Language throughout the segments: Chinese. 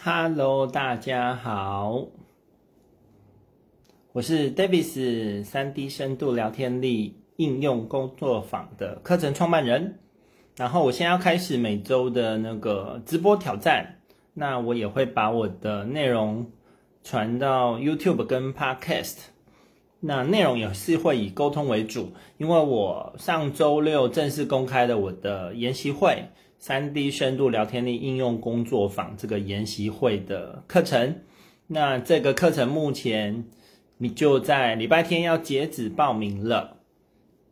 Hello，大家好，我是 Davis 3D 深度聊天力应用工作坊的课程创办人。然后我现在要开始每周的那个直播挑战，那我也会把我的内容传到 YouTube 跟 Podcast。那内容也是会以沟通为主，因为我上周六正式公开了我的研习会。三 D 深度聊天力应用工作坊这个研习会的课程，那这个课程目前你就在礼拜天要截止报名了，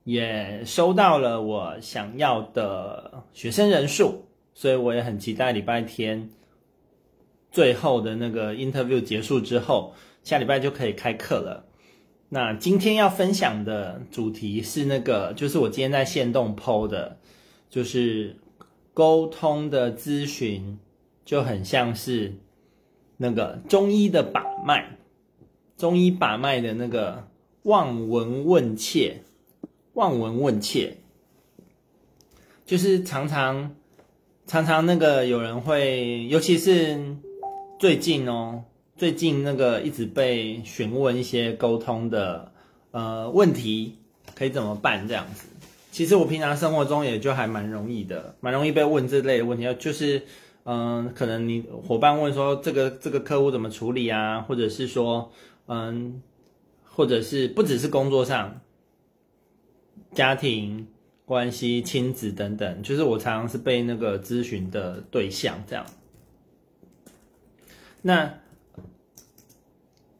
也收到了我想要的学生人数，所以我也很期待礼拜天最后的那个 interview 结束之后，下礼拜就可以开课了。那今天要分享的主题是那个，就是我今天在线动 po 的，就是。沟通的咨询就很像是那个中医的把脉，中医把脉的那个望闻问切，望闻问切，就是常常常常那个有人会，尤其是最近哦，最近那个一直被询问一些沟通的呃问题，可以怎么办这样子。其实我平常生活中也就还蛮容易的，蛮容易被问这类的问题。就是，嗯，可能你伙伴问说这个这个客户怎么处理啊，或者是说，嗯，或者是不只是工作上，家庭关系、亲子等等，就是我常常是被那个咨询的对象这样。那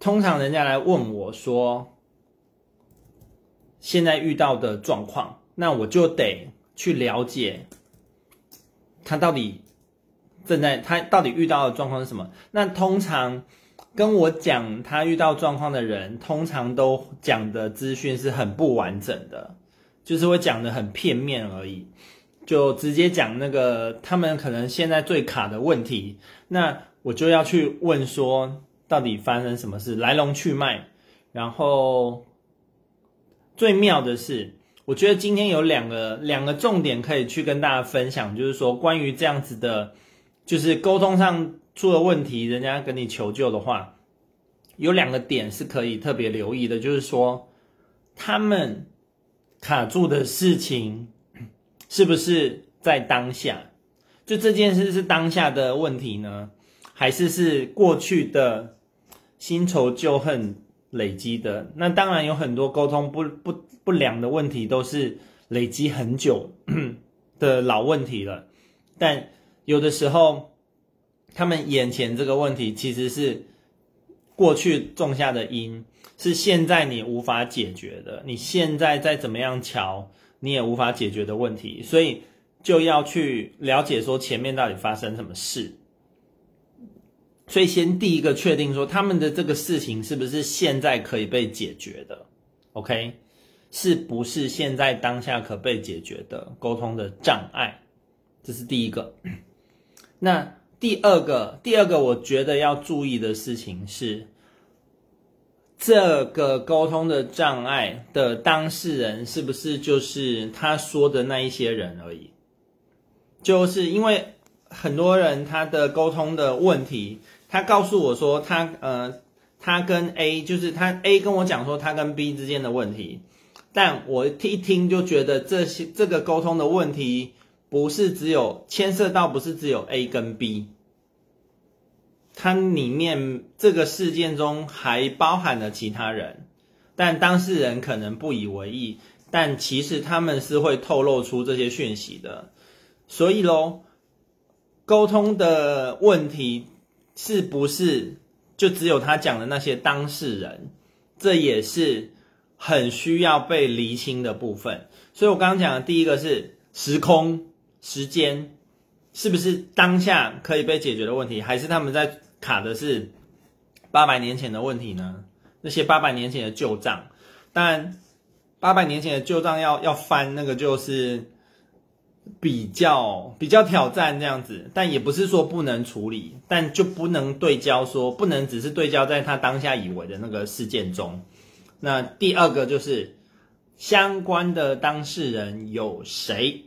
通常人家来问我说，现在遇到的状况。那我就得去了解他到底正在，他到底遇到的状况是什么。那通常跟我讲他遇到状况的人，通常都讲的资讯是很不完整的，就是会讲的很片面而已，就直接讲那个他们可能现在最卡的问题。那我就要去问说，到底发生什么事，来龙去脉。然后最妙的是。我觉得今天有两个两个重点可以去跟大家分享，就是说关于这样子的，就是沟通上出了问题，人家跟你求救的话，有两个点是可以特别留意的，就是说他们卡住的事情是不是在当下？就这件事是当下的问题呢，还是是过去的新仇旧恨？累积的，那当然有很多沟通不不不良的问题，都是累积很久 的老问题了。但有的时候，他们眼前这个问题其实是过去种下的因，是现在你无法解决的。你现在再怎么样瞧，你也无法解决的问题，所以就要去了解说前面到底发生什么事。所以，先第一个确定说，他们的这个事情是不是现在可以被解决的？OK，是不是现在当下可被解决的沟通的障碍？这是第一个。那第二个，第二个我觉得要注意的事情是，这个沟通的障碍的当事人是不是就是他说的那一些人而已？就是因为很多人他的沟通的问题。他告诉我说他，呃，他跟 A 就是他 A 跟我讲说他跟 B 之间的问题，但我一听就觉得这些这个沟通的问题不是只有牵涉到不是只有 A 跟 B，它里面这个事件中还包含了其他人，但当事人可能不以为意，但其实他们是会透露出这些讯息的，所以喽，沟通的问题。是不是就只有他讲的那些当事人？这也是很需要被厘清的部分。所以我刚刚讲的第一个是时空、时间，是不是当下可以被解决的问题，还是他们在卡的是八百年前的问题呢？那些八百年前的旧账，当然八百年前的旧账要要翻，那个就是。比较比较挑战这样子，但也不是说不能处理，但就不能对焦说不能只是对焦在他当下以为的那个事件中。那第二个就是相关的当事人有谁？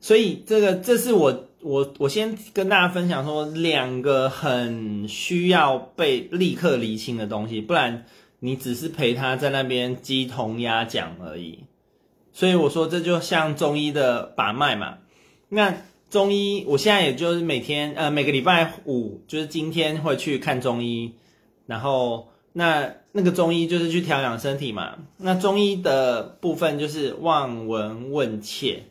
所以这个这是我我我先跟大家分享说两个很需要被立刻厘清的东西，不然你只是陪他在那边鸡同鸭讲而已。所以我说这就像中医的把脉嘛。那中医我现在也就是每天呃每个礼拜五就是今天会去看中医，然后那那个中医就是去调养身体嘛。那中医的部分就是望闻问切，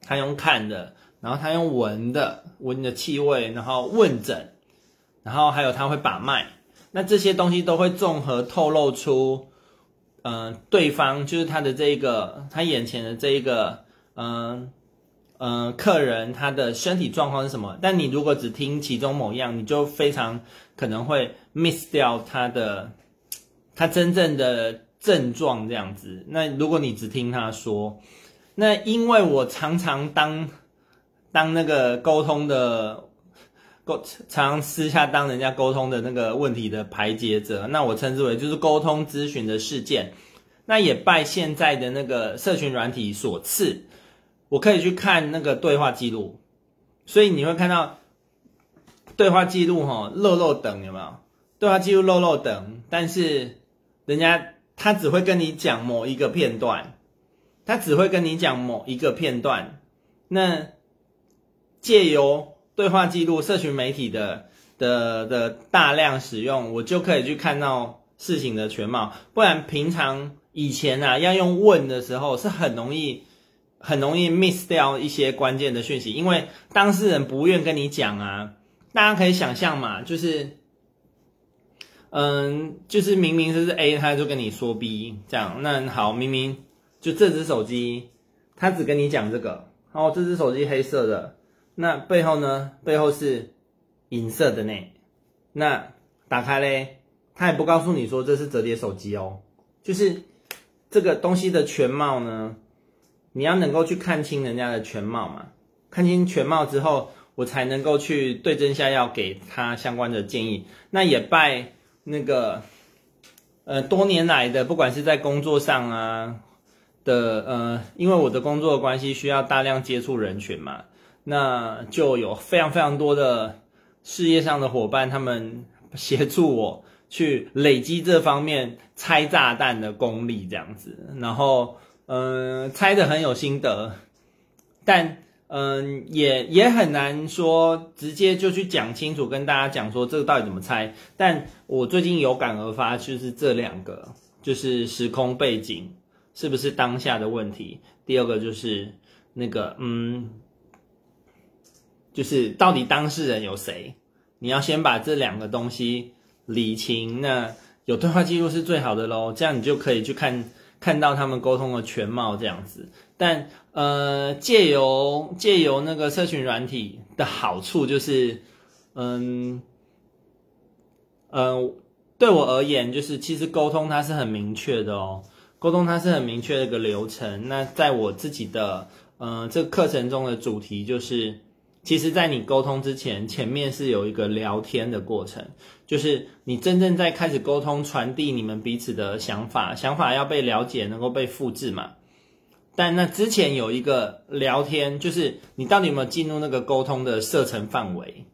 他用看的。然后他用闻的，闻的气味，然后问诊，然后还有他会把脉，那这些东西都会综合透露出，对方就是他的这一个，他眼前的这一个，嗯、嗯、客人他的身体状况是什么？但你如果只听其中某样，你就非常可能会 miss 掉他的，他真正的症状这样子。那如果你只听他说，那因为我常常当。当那个沟通的沟，常私下当人家沟通的那个问题的排解者，那我称之为就是沟通咨询的事件。那也拜现在的那个社群软体所赐，我可以去看那个对话记录，所以你会看到对话记录哈漏漏等有没有？对话记录漏漏等，但是人家他只会跟你讲某一个片段，他只会跟你讲某一个片段，那。借由对话记录、社群媒体的的的大量使用，我就可以去看到事情的全貌。不然平常以前啊，要用问的时候是很容易很容易 miss 掉一些关键的讯息，因为当事人不愿跟你讲啊。大家可以想象嘛，就是嗯，就是明明就是 A，他就跟你说 B 这样。那好，明明就这只手机，他只跟你讲这个，哦，这只手机黑色的。那背后呢？背后是银色的呢。那打开嘞，他也不告诉你说这是折叠手机哦。就是这个东西的全貌呢，你要能够去看清人家的全貌嘛。看清全貌之后，我才能够去对症下药，给他相关的建议。那也拜那个呃多年来的，不管是在工作上啊的呃，因为我的工作关系，需要大量接触人群嘛。那就有非常非常多的事业上的伙伴，他们协助我去累积这方面拆炸弹的功力，这样子，然后嗯、拆得很有心得，但嗯、也也很难说直接就去讲清楚，跟大家讲说这个到底怎么拆。但我最近有感而发，就是这两个，就是时空背景是不是当下的问题？第二个就是那个嗯。就是到底当事人有谁？你要先把这两个东西理清。那有对话记录是最好的喽，这样你就可以去看看到他们沟通的全貌这样子。但呃，借由借由那个社群软体的好处就是，嗯嗯、对我而言，就是其实沟通它是很明确的哦，沟通它是很明确的一个流程。那在我自己的呃这个课程中的主题就是。其实，在你沟通之前，前面是有一个聊天的过程，就是你真正在开始沟通，传递你们彼此的想法，想法要被了解，能够被复制嘛。但那之前有一个聊天，就是你到底有没有进入那个沟通的射程范围？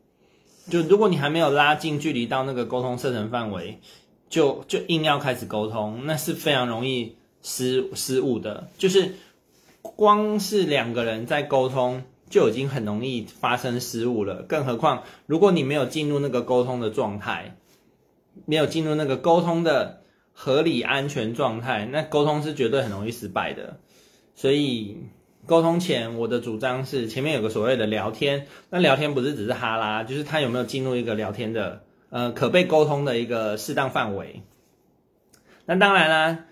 就如果你还没有拉近距离到那个沟通射程范围，就就硬要开始沟通，那是非常容易失失误的。就是光是两个人在沟通。就已经很容易发生失误了，更何况如果你没有进入那个沟通的状态，没有进入那个沟通的合理安全状态，那沟通是绝对很容易失败的。所以沟通前，我的主张是前面有个所谓的聊天，那聊天不是只是哈拉，就是他有没有进入一个聊天的呃可被沟通的一个适当范围。那当然啦，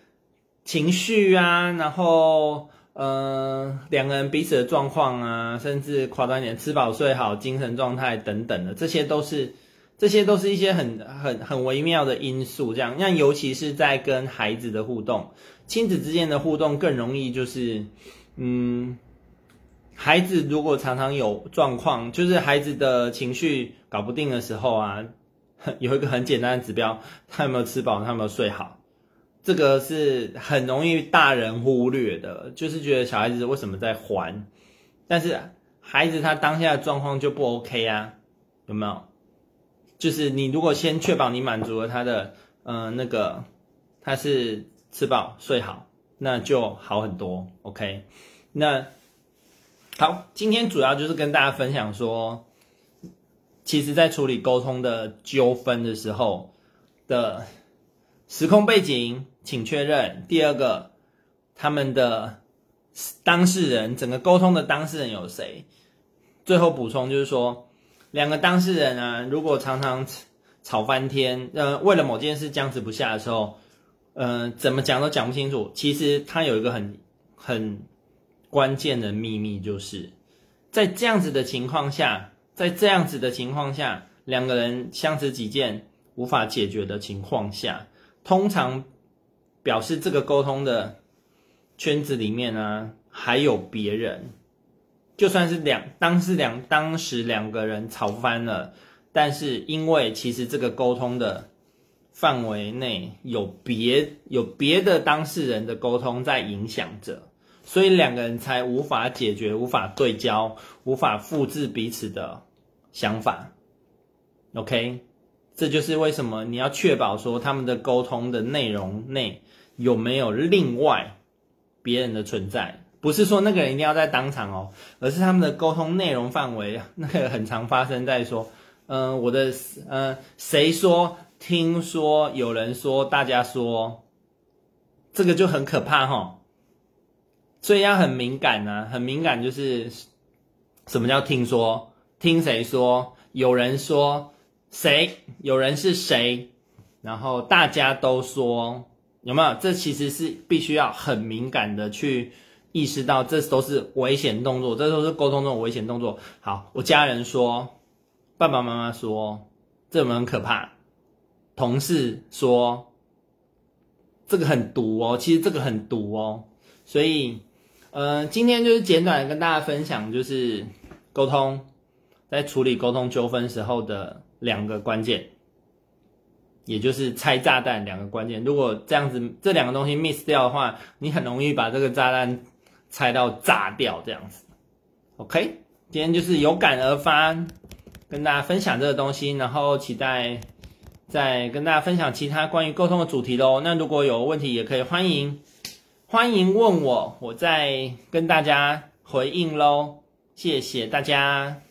情绪啊，然后。呃，两个人彼此的状况啊，甚至夸张一点，吃饱睡好、精神状态等等的，这些都是，这些都是一些很很很微妙的因素。这样，那尤其是在跟孩子的互动、亲子之间的互动，更容易就是，嗯，孩子如果常常有状况，就是孩子的情绪搞不定的时候啊，有一个很简单的指标，他有没有吃饱，他有没有睡好。这个是很容易大人忽略的，就是觉得小孩子为什么在还，但是孩子他当下的状况就不 OK 啊，有没有？就是你如果先确保你满足了他的，嗯、那个他是吃饱睡好，那就好很多。OK，那好，今天主要就是跟大家分享说，其实在处理沟通的纠纷的时候的时空背景，请确认。第二个，他们的当事人，整个沟通的当事人有谁？最后补充就是说，两个当事人啊，如果常常吵翻天，呃，为了某件事僵持不下的时候，呃，怎么讲都讲不清楚。其实他有一个很很关键的秘密，就是在这样子的情况下，在这样子的情况下，两个人相持己见无法解决的情况下，通常表示这个沟通的圈子里面呢，还有别人。就算是两当时两当时两个人吵翻了，但是因为其实这个沟通的范围内有别有别的当事人的沟通在影响着，所以两个人才无法解决、无法对焦、无法复制彼此的想法。OK，这就是为什么你要确保说他们的沟通的内容内有没有另外别人的存在。不是说那个人一定要在当场哦，而是他们的沟通内容范围，那个很常发生在说，嗯、我的，嗯、谁说，听说，有人说，大家说，这个就很可怕哈、所以要很敏感呢、很敏感就是，什么叫听说？听谁说？有人说，谁？有人是谁？然后大家都说，有没有？这其实是必须要很敏感的去。意识到这都是危险动作，这都是沟通中的危险动作。好，我家人说，爸爸妈妈说，这很可怕。同事说，这个很毒哦，其实这个很毒哦。所以，呃，今天就是简短的跟大家分享，就是沟通，在处理沟通纠纷时候的两个关键，也就是拆炸弹两个关键。如果这样子这两个东西 miss 掉的话，你很容易把这个炸弹。拆到炸掉这样子，OK，今天就是有感而发，跟大家分享这个东西，然后期待再跟大家分享其他关于沟通的主题喽。那如果有问题，也可以欢迎欢迎问我，我再跟大家回应喽。谢谢大家。